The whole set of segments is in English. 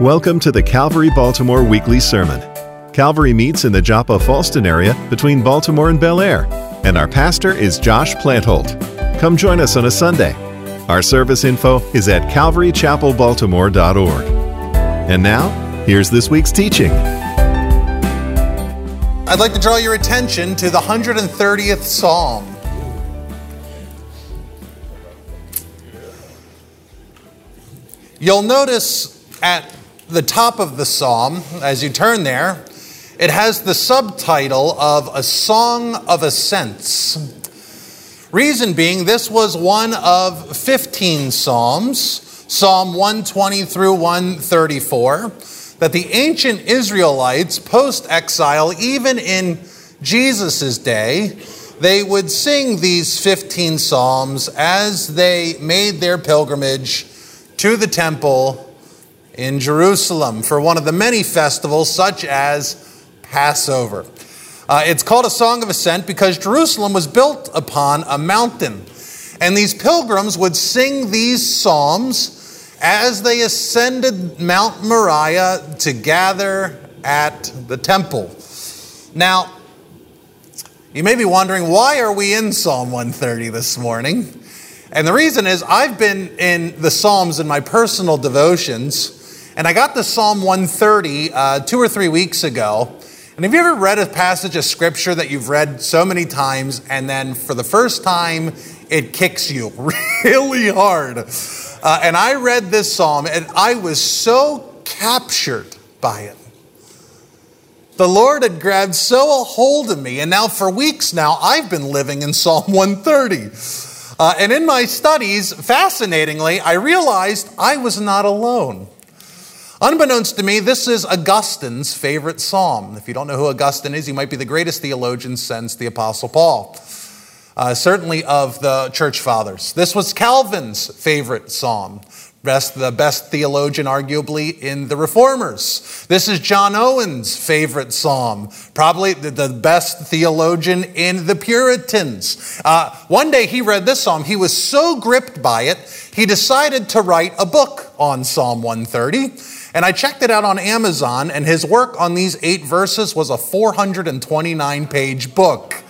Welcome to the Calvary Baltimore Weekly Sermon. Calvary meets in the Joppa Fallston area between Baltimore and Bel Air, and our pastor is Josh Plantholt. Come join us on a Sunday. Our service info is at calvarychapelbaltimore.org. And now, here's this week's teaching. I'd like to draw your attention to the 130th Psalm. You'll notice at the top of the psalm, as you turn there, it has the subtitle of A Song of Ascents. Reason being, this was one of 15 psalms, Psalm 120 through 134, that the ancient Israelites, post exile, even in Jesus' day, they would sing these 15 psalms as they made their pilgrimage to the temple in Jerusalem for one of the many festivals, such as Passover. Uh, it's called a Song of Ascent because Jerusalem was built upon a mountain. And these pilgrims would sing these psalms as they ascended Mount Moriah to gather at the temple. Now, you may be wondering, why are we in Psalm 130 this morning? And the reason is I've been in the Psalms in my personal devotions and I got to Psalm 130 uh, two or three weeks ago. And have you ever read a passage of scripture that you've read so many times, and then for the first time, it kicks you really hard? Uh, and I read this psalm, and I was so captured by it. The Lord had grabbed so a hold of me, and now for weeks now, I've been living in Psalm 130. Uh, and in my studies, fascinatingly, I realized I was not alone. Unbeknownst to me, this is Augustine's favorite psalm. If you don't know who Augustine is, he might be the greatest theologian since the Apostle Paul, uh, certainly of the church fathers. This was Calvin's favorite psalm. Best, the best theologian, arguably, in the Reformers. This is John Owen's favorite psalm, probably the, best theologian in the Puritans. Uh, one day he read this psalm. He was so gripped by it, he decided to write a book on Psalm 130. And I checked it out on Amazon, and his work on these eight verses was a 429 page book.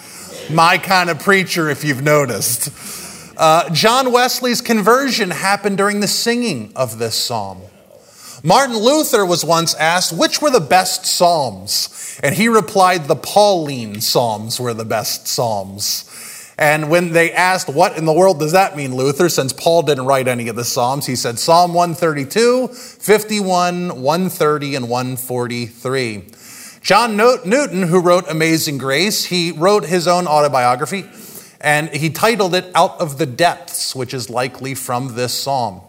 My kind of preacher, if you've noticed. Uh, John Wesley's conversion happened during the singing of this psalm. Martin Luther was once asked, which were the best psalms? And he replied, the Pauline psalms were the best psalms. And when they asked, What in the world does that mean, Luther, since Paul didn't write any of the Psalms, he said Psalm 132, 51, 130, and 143. John Newton, who wrote Amazing Grace, he wrote his own autobiography and he titled it Out of the Depths, which is likely from this psalm.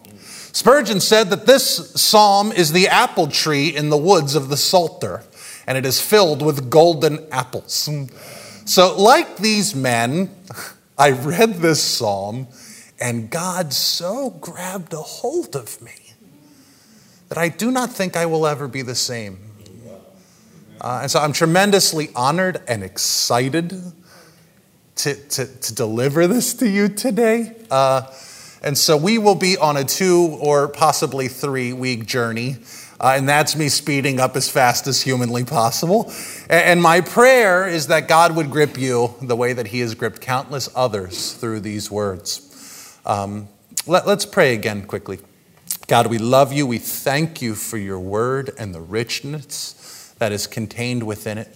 Spurgeon said that this psalm is the apple tree in the woods of the Psalter, and it is filled with golden apples. So, like these men, I read this psalm, and God so grabbed a hold of me that I do not think I will ever be the same. Uh, and so I'm tremendously honored and excited to, to, to deliver this to you today. Uh, and so we will be on a two or possibly three week journey uh, and that's me speeding up as fast as humanly possible. And, my prayer is that God would grip you the way that He has gripped countless others through these words. Um, let, let's pray again quickly. God, we love you. We thank you for your word and the richness that is contained within it.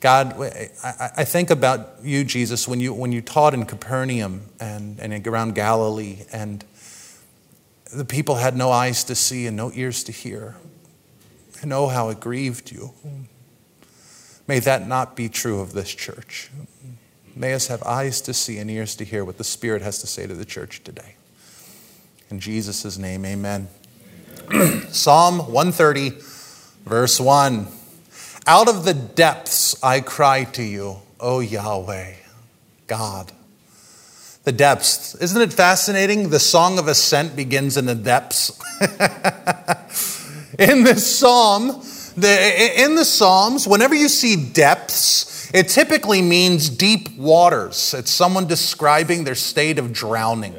God, I think about you, Jesus, when you, when you taught in Capernaum and, and around Galilee, and the people had no eyes to see and no ears to hear. I know how it grieved you. May that not be true of this church. May us have eyes to see and ears to hear what the Spirit has to say to the church today. In Jesus' name, amen. Psalm 130, verse 1. Out of the depths I cry to you, O Yahweh, God. The depths. Isn't it fascinating? The Song of Ascent begins in the depths. in this psalm, the, in the Psalms, whenever you see depths, it typically means deep waters. It's someone describing their state of drowning.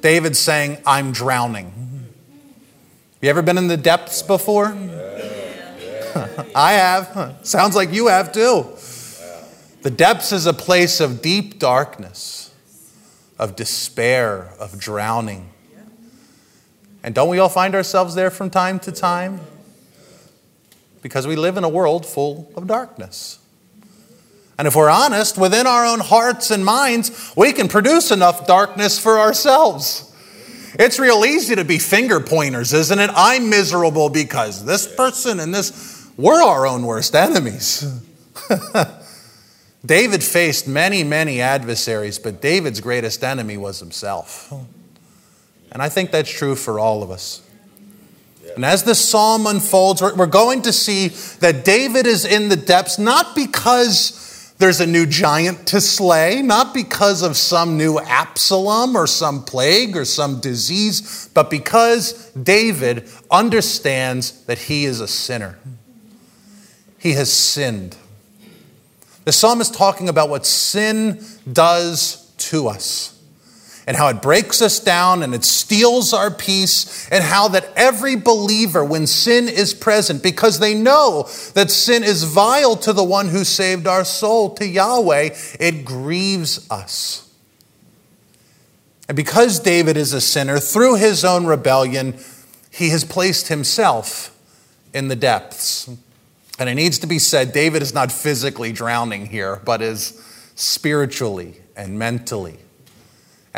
David saying, I'm drowning. You ever been in the depths before? I have. Sounds like you have too. The depths is a place of deep darkness, of despair, of drowning. And don't we all find ourselves there from time to time? Because we live in a world full of darkness. And if we're honest, within our own hearts and minds, we can produce enough darkness for ourselves. It's real easy to be finger pointers, isn't it? I'm miserable because this person and this, we're our own worst enemies. David faced many, many adversaries, but David's greatest enemy was himself. And I think that's true for all of us. And as the psalm unfolds, we're going to see that David is in the depths not because there's a new giant to slay, not because of some new Absalom or some plague or some disease, but because David understands that he is a sinner. He has sinned. The psalm is talking about what sin does to us and how it breaks us down and it steals our peace, and how that every believer, when sin is present, because they know that sin is vile to the one who saved our soul, to Yahweh, it grieves us. And because David is a sinner, through his own rebellion, he has placed himself in the depths. And it needs to be said David is not physically drowning here, but is spiritually and mentally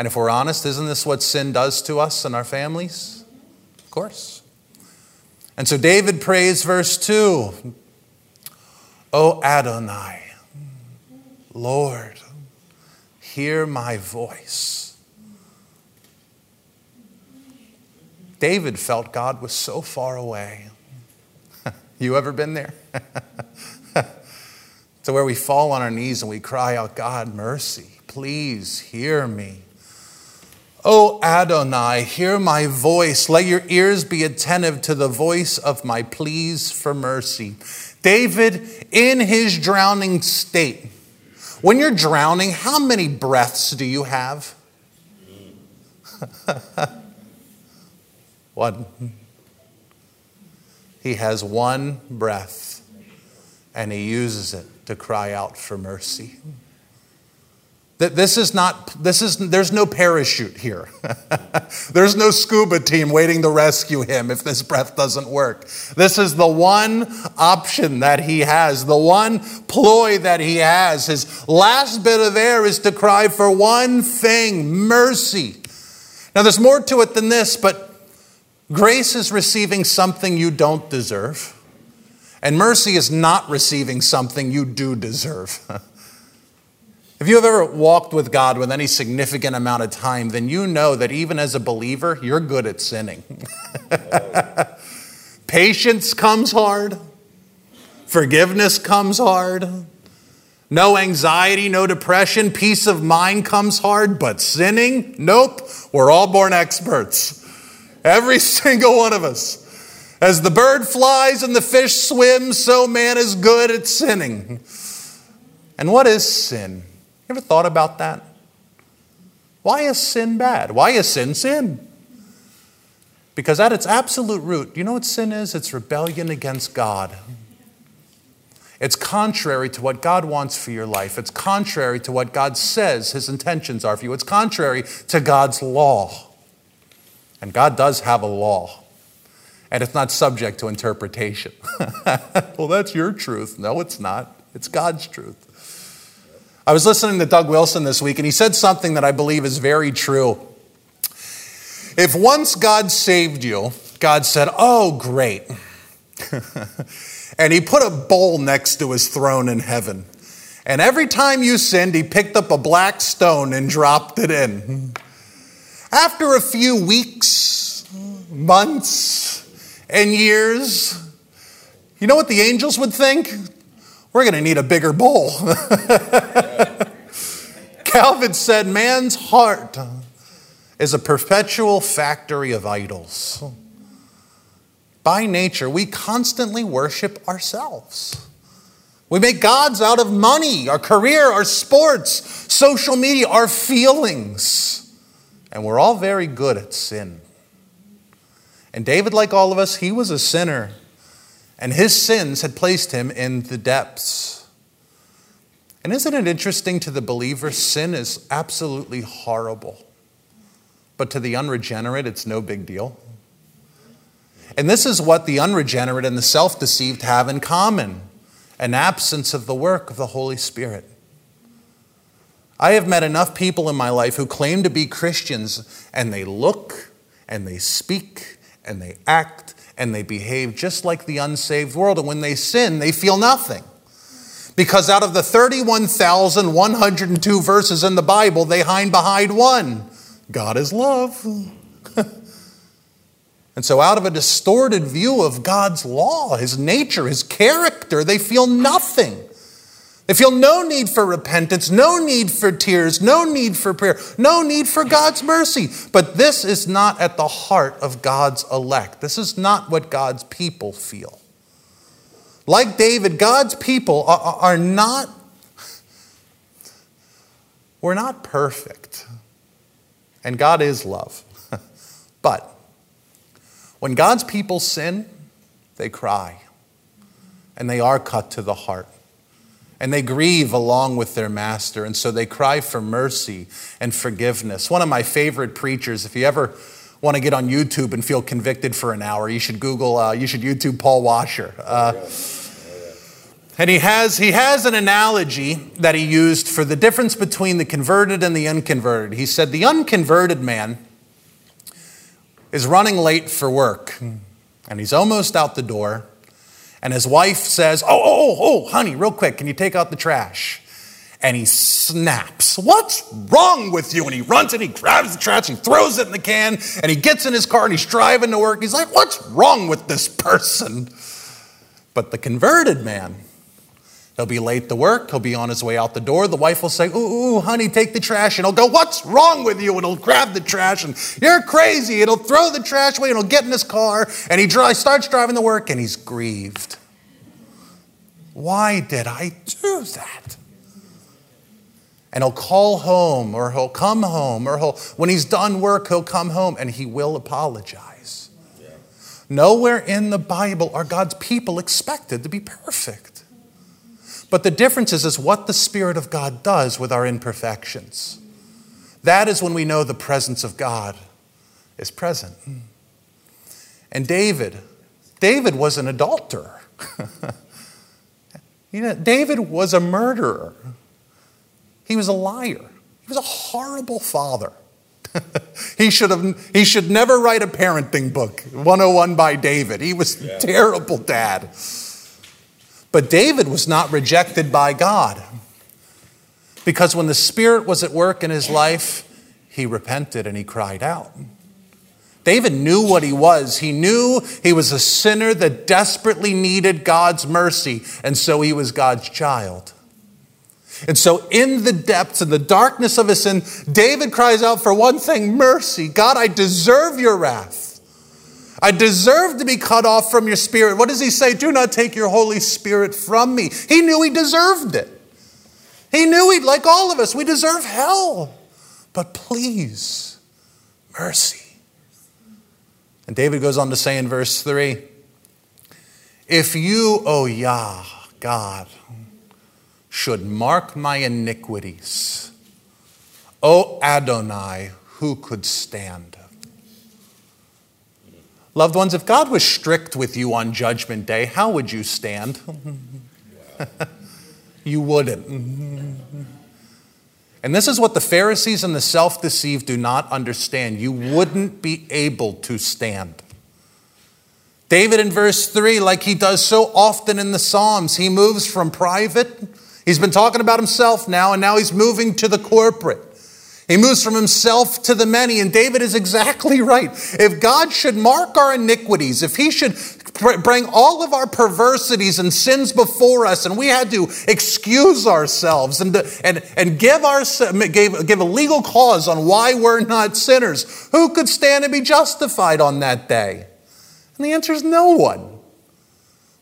and if we're honest, isn't this what sin does to us and our families? Of course. And so David prays, verse 2 O Adonai, Lord, hear my voice. David felt God was so far away. you ever been there? to where we fall on our knees and we cry out, God, mercy, please hear me. O Adonai, hear my voice. Let your ears be attentive to the voice of my pleas for mercy. David, in his drowning state, when you're drowning, how many breaths do you have? one. He has one breath, and he uses it to cry out for mercy. That this is not, this is, there's no parachute here. there's no scuba team waiting to rescue him if this breath doesn't work. This is the one option that he has, the one ploy that he has. His last bit of air is to cry for one thing mercy. Now, there's more to it than this, but grace is receiving something you don't deserve, and mercy is not receiving something you do deserve. If you have ever walked with God with any significant amount of time, then you know that even as a believer, you're good at sinning. Patience comes hard, forgiveness comes hard, no anxiety, no depression, peace of mind comes hard, but sinning, nope, we're all born experts. Every single one of us. As the bird flies and the fish swims, so man is good at sinning. And what is sin? You ever thought about that? Why is sin bad? Why is sin sin? Because at its absolute root, you know what sin is? It's rebellion against God. It's contrary to what God wants for your life. It's contrary to what God says his intentions are for you. It's contrary to God's law. And God does have a law, and it's not subject to interpretation. well, that's your truth. No, it's not. It's God's truth. I was listening to Doug Wilson this week, and he said something that I believe is very true. If once God saved you, God said, Oh, great. and he put a bowl next to his throne in heaven. And every time you sinned, he picked up a black stone and dropped it in. After a few weeks, months, and years, you know what the angels would think? We're going to need a bigger bowl. Calvin said, Man's heart is a perpetual factory of idols. By nature, we constantly worship ourselves. We make gods out of money, our career, our sports, social media, our feelings. And we're all very good at sin. And David, like all of us, he was a sinner, and his sins had placed him in the depths. And isn't it interesting to the believer? Sin is absolutely horrible. But to the unregenerate, it's no big deal. And this is what the unregenerate and the self deceived have in common an absence of the work of the Holy Spirit. I have met enough people in my life who claim to be Christians and they look and they speak and they act and they behave just like the unsaved world. And when they sin, they feel nothing. Because out of the 31,102 verses in the Bible, they hide behind one God is love. and so, out of a distorted view of God's law, His nature, His character, they feel nothing. They feel no need for repentance, no need for tears, no need for prayer, no need for God's mercy. But this is not at the heart of God's elect. This is not what God's people feel. Like David, God's people are, are not, we're not perfect. And God is love. but when God's people sin, they cry and they are cut to the heart and they grieve along with their master. And so they cry for mercy and forgiveness. One of my favorite preachers, if you ever want to get on YouTube and feel convicted for an hour, you should Google, uh, you should YouTube Paul Washer. Uh, and he has, he has an analogy that he used for the difference between the converted and the unconverted. He said, The unconverted man is running late for work, and he's almost out the door. And his wife says, Oh, oh, oh, oh, honey, real quick, can you take out the trash? And he snaps. What's wrong with you? And he runs and he grabs the trash, he throws it in the can, and he gets in his car and he's driving to work. He's like, What's wrong with this person? But the converted man, He'll be late to work. He'll be on his way out the door. The wife will say, Ooh, ooh, honey, take the trash. And he'll go, What's wrong with you? And he'll grab the trash and you're crazy. And he'll throw the trash away and he'll get in his car and he starts driving to work and he's grieved. Why did I do that? And he'll call home or he'll come home or he'll, when he's done work, he'll come home and he will apologize. Yeah. Nowhere in the Bible are God's people expected to be perfect. But the difference is, is what the Spirit of God does with our imperfections. That is when we know the presence of God is present. And David, David was an adulterer. you know, David was a murderer. He was a liar. He was a horrible father. he should have he should never write a parenting book 101 by david he was yeah. terrible dad but David was not rejected by God because when the Spirit was at work in his life, he repented and he cried out. David knew what he was. He knew he was a sinner that desperately needed God's mercy, and so he was God's child. And so, in the depths and the darkness of his sin, David cries out for one thing mercy. God, I deserve your wrath. I deserve to be cut off from your spirit. What does he say? Do not take your Holy Spirit from me. He knew he deserved it. He knew he'd, like all of us, we deserve hell. But please, mercy. And David goes on to say in verse 3 If you, O Yah, God, should mark my iniquities, O Adonai, who could stand? Loved ones, if God was strict with you on Judgment Day, how would you stand? you wouldn't. And this is what the Pharisees and the self deceived do not understand. You wouldn't be able to stand. David in verse 3, like he does so often in the Psalms, he moves from private. He's been talking about himself now, and now he's moving to the corporate. He moves from himself to the many, and David is exactly right. If God should mark our iniquities, if he should bring all of our perversities and sins before us, and we had to excuse ourselves and, and, and give, our, give, give a legal cause on why we're not sinners, who could stand and be justified on that day? And the answer is no one.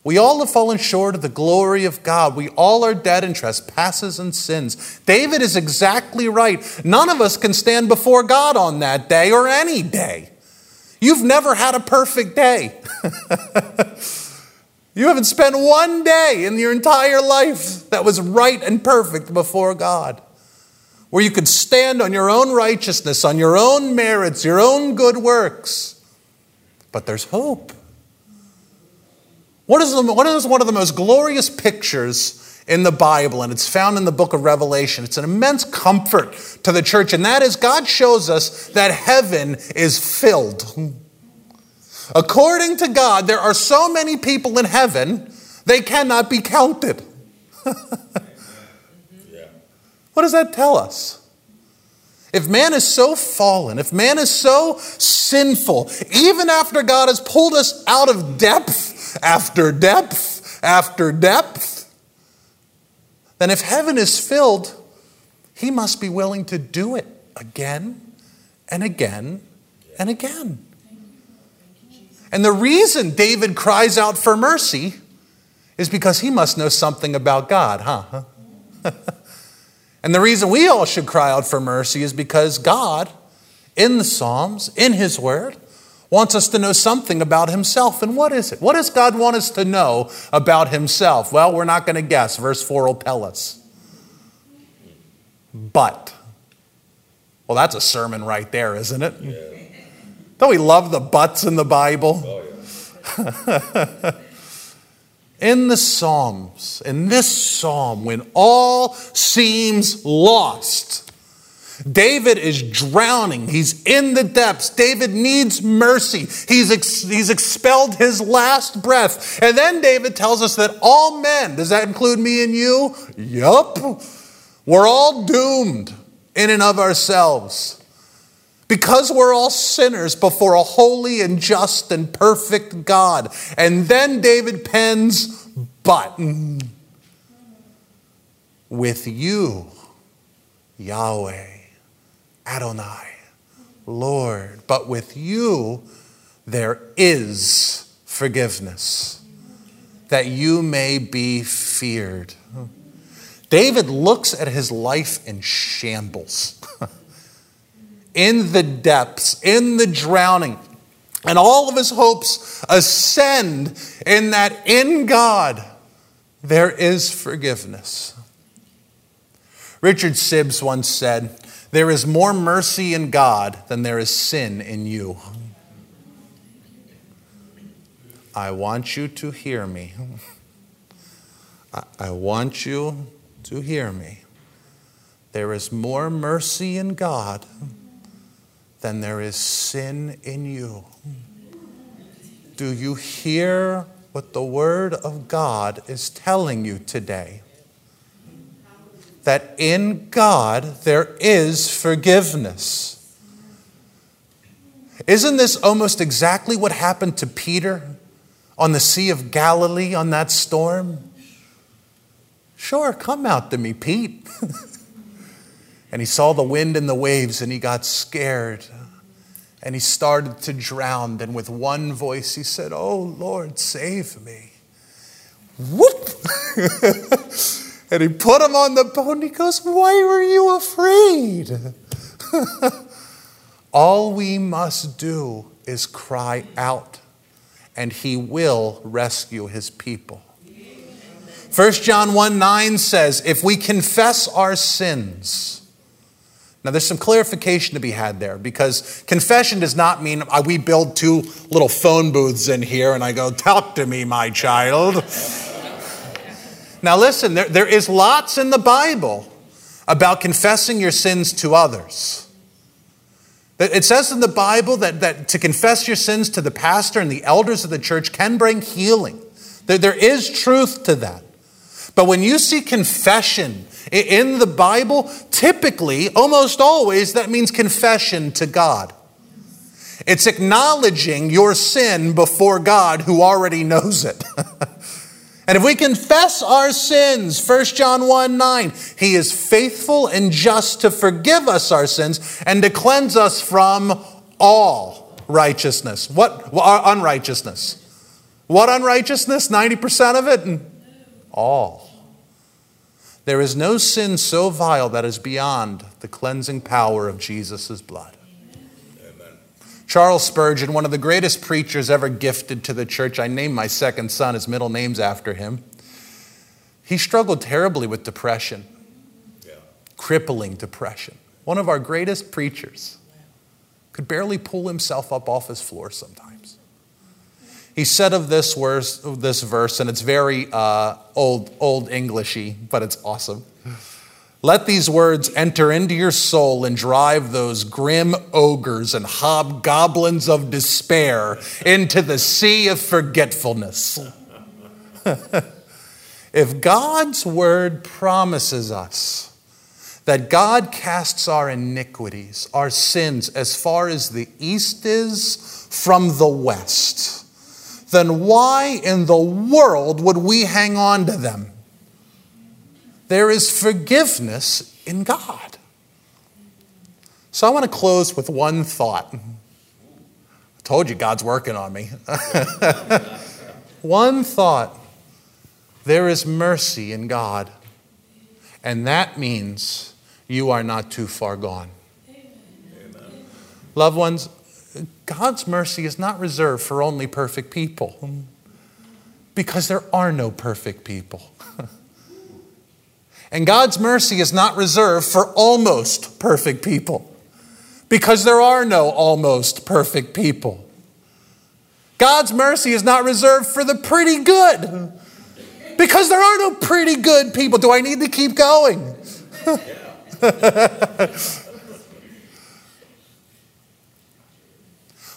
We all have fallen short of the glory of God. We all are dead in trespasses and sins. David is exactly right. None of us can stand before God on that day or any day. You've never had a perfect day. you haven't spent one day in your entire life that was right and perfect before God, where you could stand on your own righteousness, on your own merits, your own good works. But there's hope. What is, the, what is one of the most glorious pictures in the Bible? And it's found in the book of Revelation. It's an immense comfort to the church, and that is God shows us that heaven is filled. According to God, there are so many people in heaven, they cannot be counted. what does that tell us? If man is so fallen, if man is so sinful, even after God has pulled us out of depth, after depth after depth, then if heaven is filled, he must be willing to do it again and again and again. And the reason David cries out for mercy is because he must know something about God, huh? and the reason we all should cry out for mercy is because God, in the Psalms, in His Word, wants us to know something about himself. And what is it? What does God want us to know about himself? Well, we're not going to guess. Verse 4 will tell us. But. Well, that's a sermon right there, isn't it? Yeah. Don't we love the buts in the Bible? Oh, yeah. in the Psalms, in this psalm, when all seems lost, David is drowning. He's in the depths. David needs mercy. He's, ex- he's expelled his last breath. And then David tells us that all men, does that include me and you? Yup. We're all doomed in and of ourselves. Because we're all sinners before a holy and just and perfect God. And then David pens, but with you, Yahweh Adonai, Lord. But with you, there is forgiveness, that you may be feared. David looks at his life in shambles, in the depths, in the drowning. And all of his hopes ascend in that in God there is forgiveness. Richard Sibbes once said, there is more mercy in God than there is sin in you. I want you to hear me. I want you to hear me. There is more mercy in God than there is sin in you. Do you hear what the Word of God is telling you today? That in God there is forgiveness. Isn't this almost exactly what happened to Peter on the Sea of Galilee on that storm? Sure, come out to me, Pete. and he saw the wind and the waves and he got scared and he started to drown. And with one voice, he said, Oh Lord, save me. Whoop! And he put him on the boat and he goes, Why were you afraid? All we must do is cry out, and he will rescue his people. 1 John 1 9 says, If we confess our sins, now, there's some clarification to be had there because confession does not mean we build two little phone booths in here and I go, Talk to me, my child. Now, listen, there, there is lots in the Bible about confessing your sins to others. It says in the Bible that, that to confess your sins to the pastor and the elders of the church can bring healing. There, there is truth to that. But when you see confession in the Bible, typically, almost always, that means confession to God. It's acknowledging your sin before God who already knows it. And if we confess our sins, 1 John 1 9, he is faithful and just to forgive us our sins and to cleanse us from all righteousness. What unrighteousness? What unrighteousness? 90% of it? All. There is no sin so vile that is beyond the cleansing power of Jesus' blood. Charles Spurgeon, one of the greatest preachers ever gifted to the church, I named my second son, his middle name's after him. He struggled terribly with depression, yeah. crippling depression. One of our greatest preachers could barely pull himself up off his floor sometimes. He said of this verse, this verse and it's very uh, old, old Englishy, but it's awesome. Let these words enter into your soul and drive those grim ogres and hobgoblins of despair into the sea of forgetfulness. if God's word promises us that God casts our iniquities, our sins, as far as the east is from the west, then why in the world would we hang on to them? There is forgiveness in God. So I want to close with one thought. I told you God's working on me. one thought. There is mercy in God. And that means you are not too far gone. Amen. Loved ones, God's mercy is not reserved for only perfect people because there are no perfect people. And God's mercy is not reserved for almost perfect people because there are no almost perfect people. God's mercy is not reserved for the pretty good because there are no pretty good people. Do I need to keep going?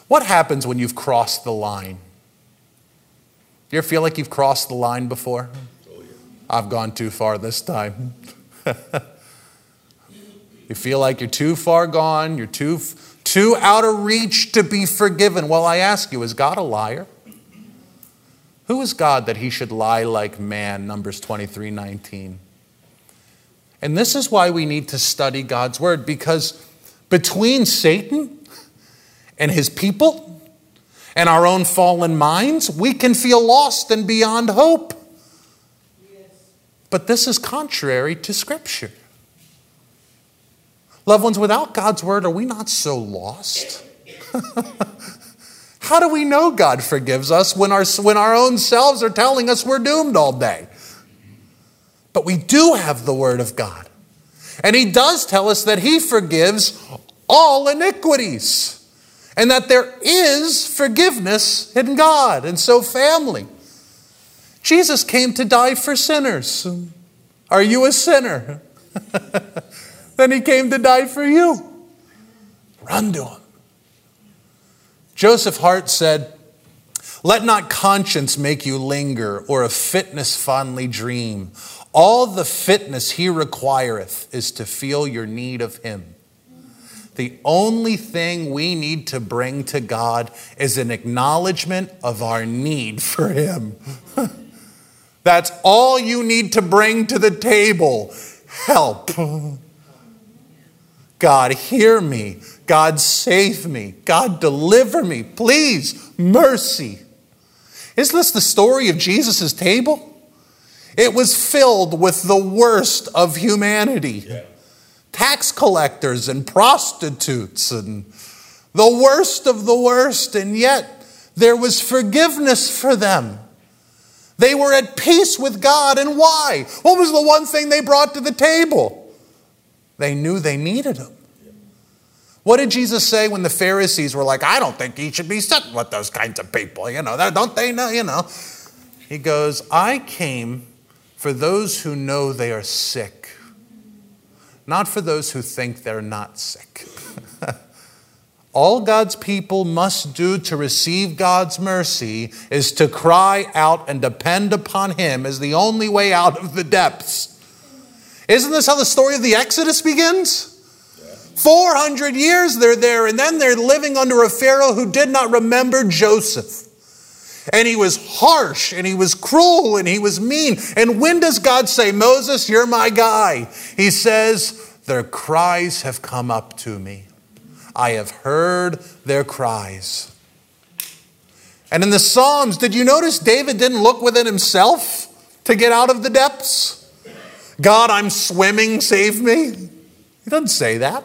what happens when you've crossed the line? Do you ever feel like you've crossed the line before? I've gone too far this time. you feel like you're too far gone, you're too, too out of reach to be forgiven. Well, I ask you, is God a liar? Who is God that he should lie like man? Numbers 23 19. And this is why we need to study God's word because between Satan and his people and our own fallen minds, we can feel lost and beyond hope. But this is contrary to Scripture. Loved ones, without God's word, are we not so lost? How do we know God forgives us when our, when our own selves are telling us we're doomed all day? But we do have the word of God. And he does tell us that he forgives all iniquities and that there is forgiveness in God. And so, family, Jesus came to die for sinners. Are you a sinner? then he came to die for you. Run to him. Joseph Hart said, Let not conscience make you linger, or a fitness fondly dream. All the fitness he requireth is to feel your need of him. The only thing we need to bring to God is an acknowledgement of our need for him. That's all you need to bring to the table. Help. God, hear me. God, save me. God, deliver me. Please, mercy. Isn't this the story of Jesus' table? It was filled with the worst of humanity yeah. tax collectors and prostitutes and the worst of the worst, and yet there was forgiveness for them. They were at peace with God. And why? What was the one thing they brought to the table? They knew they needed Him. What did Jesus say when the Pharisees were like, I don't think he should be sitting with those kinds of people? You know, don't they know? You know. He goes, I came for those who know they are sick, not for those who think they're not sick. All God's people must do to receive God's mercy is to cry out and depend upon Him as the only way out of the depths. Isn't this how the story of the Exodus begins? 400 years they're there, and then they're living under a Pharaoh who did not remember Joseph. And he was harsh, and he was cruel, and he was mean. And when does God say, Moses, you're my guy? He says, Their cries have come up to me. I have heard their cries. And in the Psalms, did you notice David didn't look within himself to get out of the depths? God, I'm swimming, save me. He doesn't say that.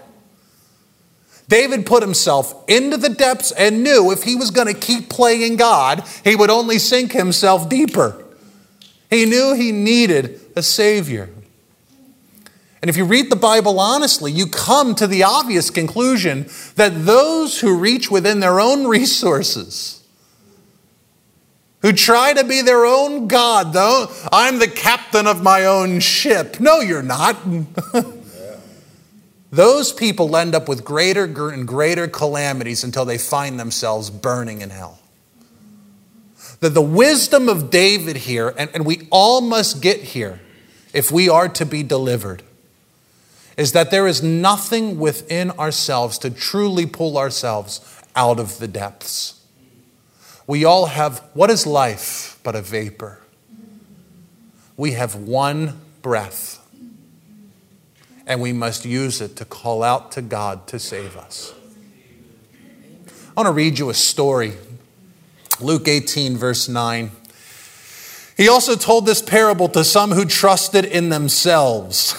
David put himself into the depths and knew if he was going to keep playing God, he would only sink himself deeper. He knew he needed a Savior. And if you read the Bible honestly, you come to the obvious conclusion that those who reach within their own resources, who try to be their own God, though, I'm the captain of my own ship. No, you're not. Those people end up with greater and greater calamities until they find themselves burning in hell. That the wisdom of David here, and, and we all must get here if we are to be delivered, is that there is nothing within ourselves to truly pull ourselves out of the depths. We all have what is life but a vapor? We have one breath and we must use it to call out to God to save us. I want to read you a story. Luke 18, verse 9. He also told this parable to some who trusted in themselves,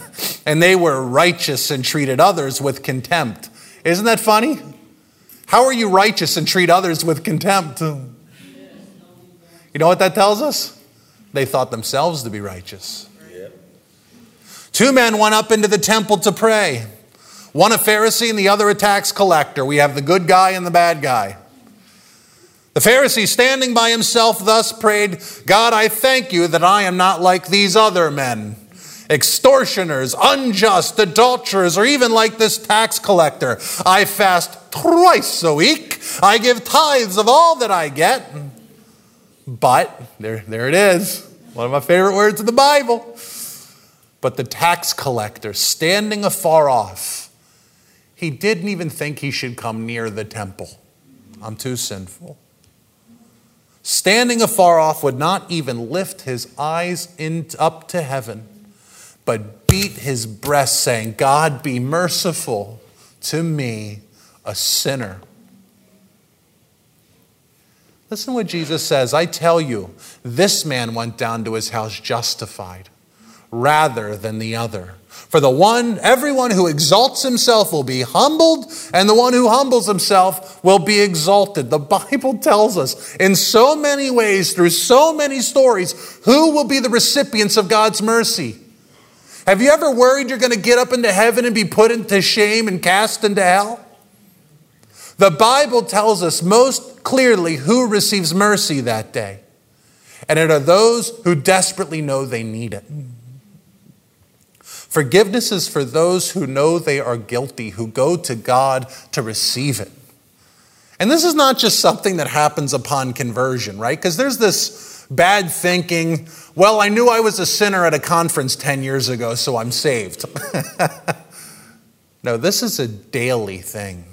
and they were righteous and treated others with contempt. Isn't that funny? How are you righteous and treat others with contempt? You know what that tells us? They thought themselves to be righteous. Two men went up into the temple to pray. One a Pharisee and the other a tax collector. We have the good guy and the bad guy. The Pharisee, standing by himself, thus prayed, God, I thank you that I am not like these other men, extortioners, unjust, adulterers, or even like this tax collector. I fast twice a week. I give tithes of all that I get. But, there, there it is, one of my favorite words in the Bible. But the tax collector, standing afar off, he didn't even think he should come near the temple. I'm too sinful. Standing afar off would not even lift his eyes in, up to heaven, but beat his breast, saying, God, be merciful to me, a sinner. Listen to what Jesus says. I tell you, this man went down to his house justified rather than the other. For the one, everyone who exalts himself will be humbled, and the one who humbles himself will be exalted. The Bible tells us in so many ways, through so many stories, who will be the recipients of God's mercy. Have you ever worried you're going to get up into heaven and be put into shame and cast into hell? The Bible tells us most clearly who receives mercy that day. And it are those who desperately know they need it. Forgiveness is for those who know they are guilty, who go to God to receive it. And this is not just something that happens upon conversion, right? Because there's this bad thinking, well, I knew I was a sinner at a conference 10 years ago, so I'm saved. no, this is a daily thing.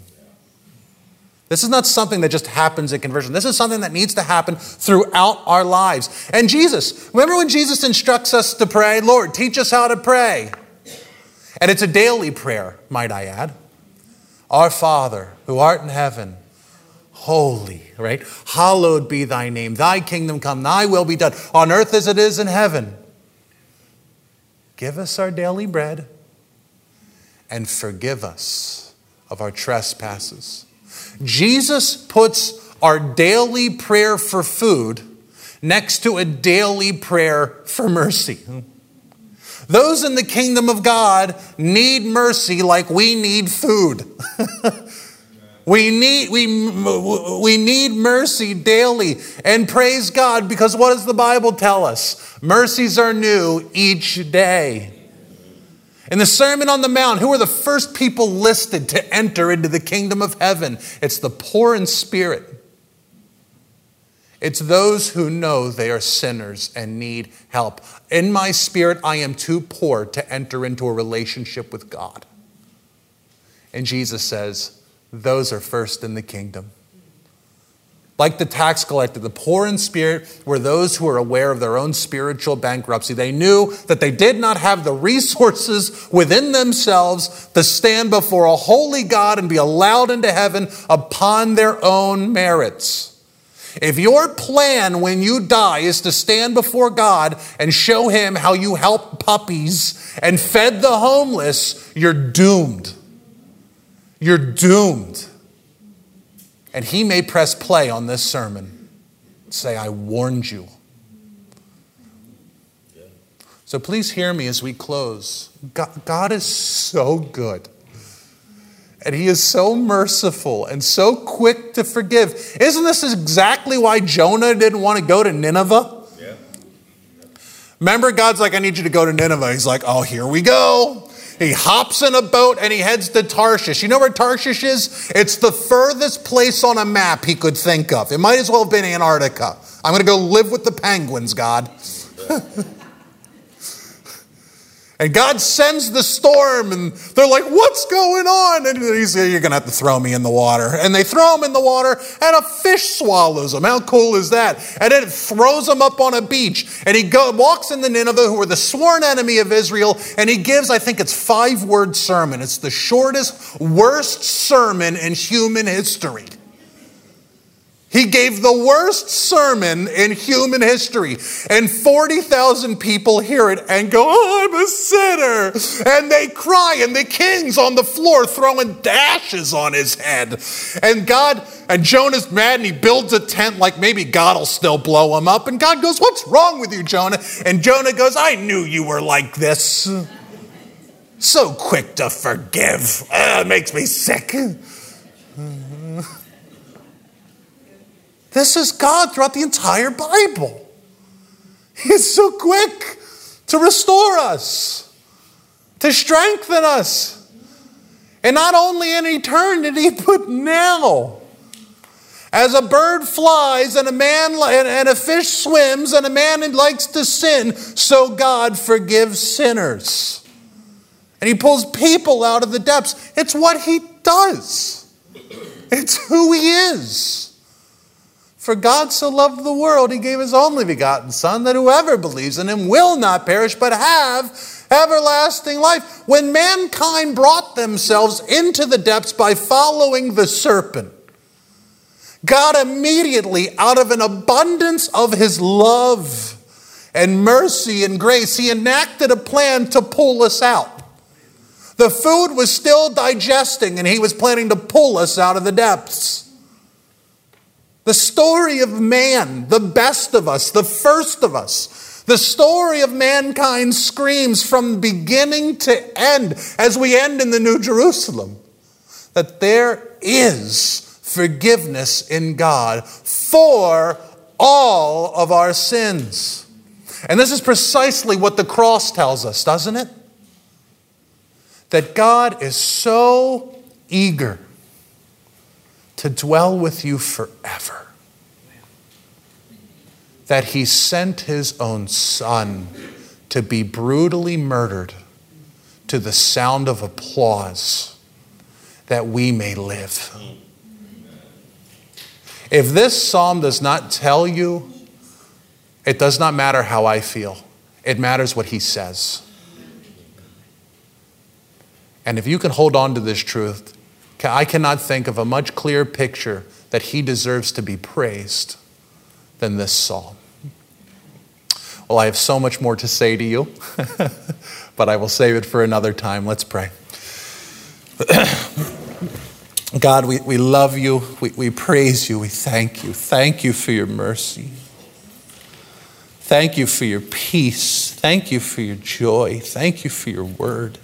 This is not something that just happens at conversion. This is something that needs to happen throughout our lives. And Jesus, remember when Jesus instructs us to pray, Lord, teach us how to pray. And it's a daily prayer, might I add. Our Father, who art in heaven, holy, right? Hallowed be thy name. Thy kingdom come, thy will be done on earth as it is in heaven. Give us our daily bread and forgive us of our trespasses. Jesus puts our daily prayer for food next to a daily prayer for mercy. Those in the kingdom of God need mercy like we need food. we, need, we, we need mercy daily. And praise God, because what does the Bible tell us? Mercies are new each day. In the Sermon on the Mount, who are the first people listed to enter into the kingdom of heaven? It's the poor in spirit. It's those who know they are sinners and need help. In my spirit, I am too poor to enter into a relationship with God. And Jesus says, those are first in the kingdom. Like the tax collector, the poor in spirit were those who were aware of their own spiritual bankruptcy. They knew that they did not have the resources within themselves to stand before a holy God and be allowed into heaven upon their own merits. If your plan when you die is to stand before God and show Him how you helped puppies and fed the homeless, you're doomed. You're doomed. And he may press play on this sermon, say, I warned you. So please hear me as we close. God, God is so good. And he is so merciful and so quick to forgive. Isn't this exactly why Jonah didn't want to go to Nineveh? Yeah. Remember, God's like, I need you to go to Nineveh. He's like, oh, here we go. He hops in a boat and he heads to Tarshish. You know where Tarshish is? It's the furthest place on a map he could think of. It might as well have been Antarctica. I'm going to go live with the penguins, God. And God sends the storm, and they're like, What's going on? And he's You're going to have to throw me in the water. And they throw him in the water, and a fish swallows him. How cool is that? And then it throws him up on a beach. And he go, walks into Nineveh, who are the sworn enemy of Israel, and he gives, I think it's five word sermon. It's the shortest, worst sermon in human history. He gave the worst sermon in human history, and 40,000 people hear it and go, Oh, I'm a sinner. And they cry, and the king's on the floor throwing dashes on his head. And God, and Jonah's mad, and he builds a tent like maybe God will still blow him up. And God goes, What's wrong with you, Jonah? And Jonah goes, I knew you were like this. So quick to forgive. Uh, it makes me sick. This is God throughout the entire Bible. He's so quick to restore us, to strengthen us. And not only in eternity, but now. As a bird flies and a man and a fish swims and a man likes to sin, so God forgives sinners. And he pulls people out of the depths. It's what he does. It's who he is. For God so loved the world, he gave his only begotten Son, that whoever believes in him will not perish, but have everlasting life. When mankind brought themselves into the depths by following the serpent, God immediately, out of an abundance of his love and mercy and grace, he enacted a plan to pull us out. The food was still digesting, and he was planning to pull us out of the depths. The story of man, the best of us, the first of us, the story of mankind screams from beginning to end as we end in the New Jerusalem that there is forgiveness in God for all of our sins. And this is precisely what the cross tells us, doesn't it? That God is so eager to dwell with you forever. That he sent his own son to be brutally murdered to the sound of applause that we may live. If this psalm does not tell you, it does not matter how I feel, it matters what he says. And if you can hold on to this truth, I cannot think of a much clearer picture that he deserves to be praised than this psalm. Well, I have so much more to say to you, but I will save it for another time. Let's pray. God, we, we love you. We, we praise you. We thank you. Thank you for your mercy. Thank you for your peace. Thank you for your joy. Thank you for your word.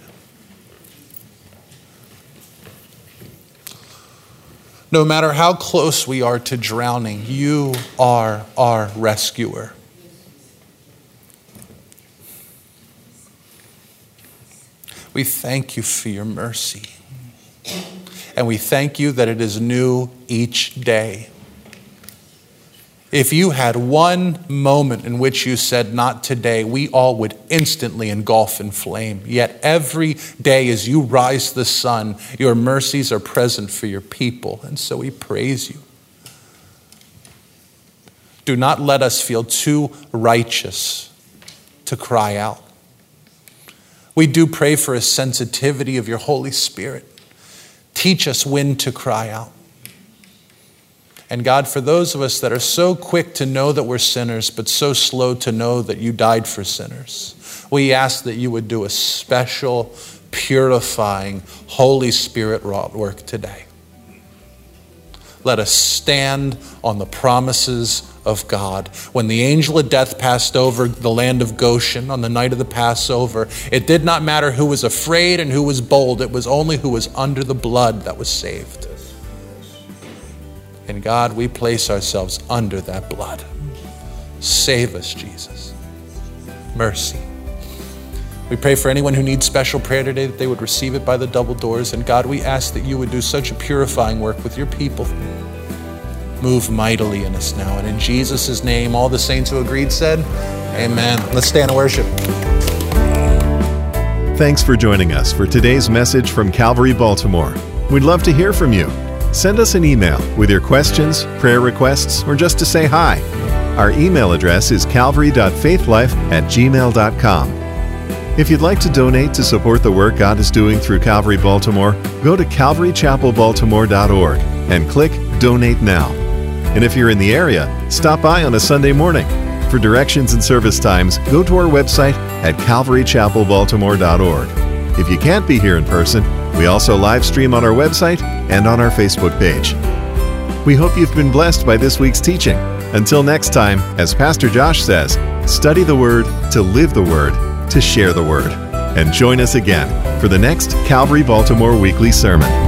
No matter how close we are to drowning, you are our rescuer. We thank you for your mercy. And we thank you that it is new each day. If you had one moment in which you said, Not today, we all would instantly engulf in flame. Yet every day as you rise the sun, your mercies are present for your people. And so we praise you. Do not let us feel too righteous to cry out. We do pray for a sensitivity of your Holy Spirit. Teach us when to cry out. And God, for those of us that are so quick to know that we're sinners, but so slow to know that you died for sinners, we ask that you would do a special purifying Holy Spirit wrought work today. Let us stand on the promises of God. When the angel of death passed over the land of Goshen on the night of the Passover, it did not matter who was afraid and who was bold, it was only who was under the blood that was saved. And God, we place ourselves under that blood. Save us, Jesus. Mercy. We pray for anyone who needs special prayer today that they would receive it by the double doors. And God, we ask that you would do such a purifying work with your people. Move mightily in us now. And in Jesus' name, all the saints who agreed said, Amen. Let's stand and worship. Thanks for joining us for today's message from Calvary Baltimore. We'd love to hear from you. Send us an email with your questions, prayer requests, or just to say hi. Our email address is calvary.faithlife at gmail.com. If you'd like to donate to support the work God is doing through Calvary Baltimore, go to calvarychapelbaltimore.org and click Donate Now. And if you're in the area, stop by on a Sunday morning. For directions and service times, go to our website at calvarychapelbaltimore.org. If you can't be here in person, we also live stream on our website and on our Facebook page. We hope you've been blessed by this week's teaching. Until next time, as Pastor Josh says, study the Word to live the Word, to share the Word. And join us again for the next Calvary Baltimore Weekly Sermon.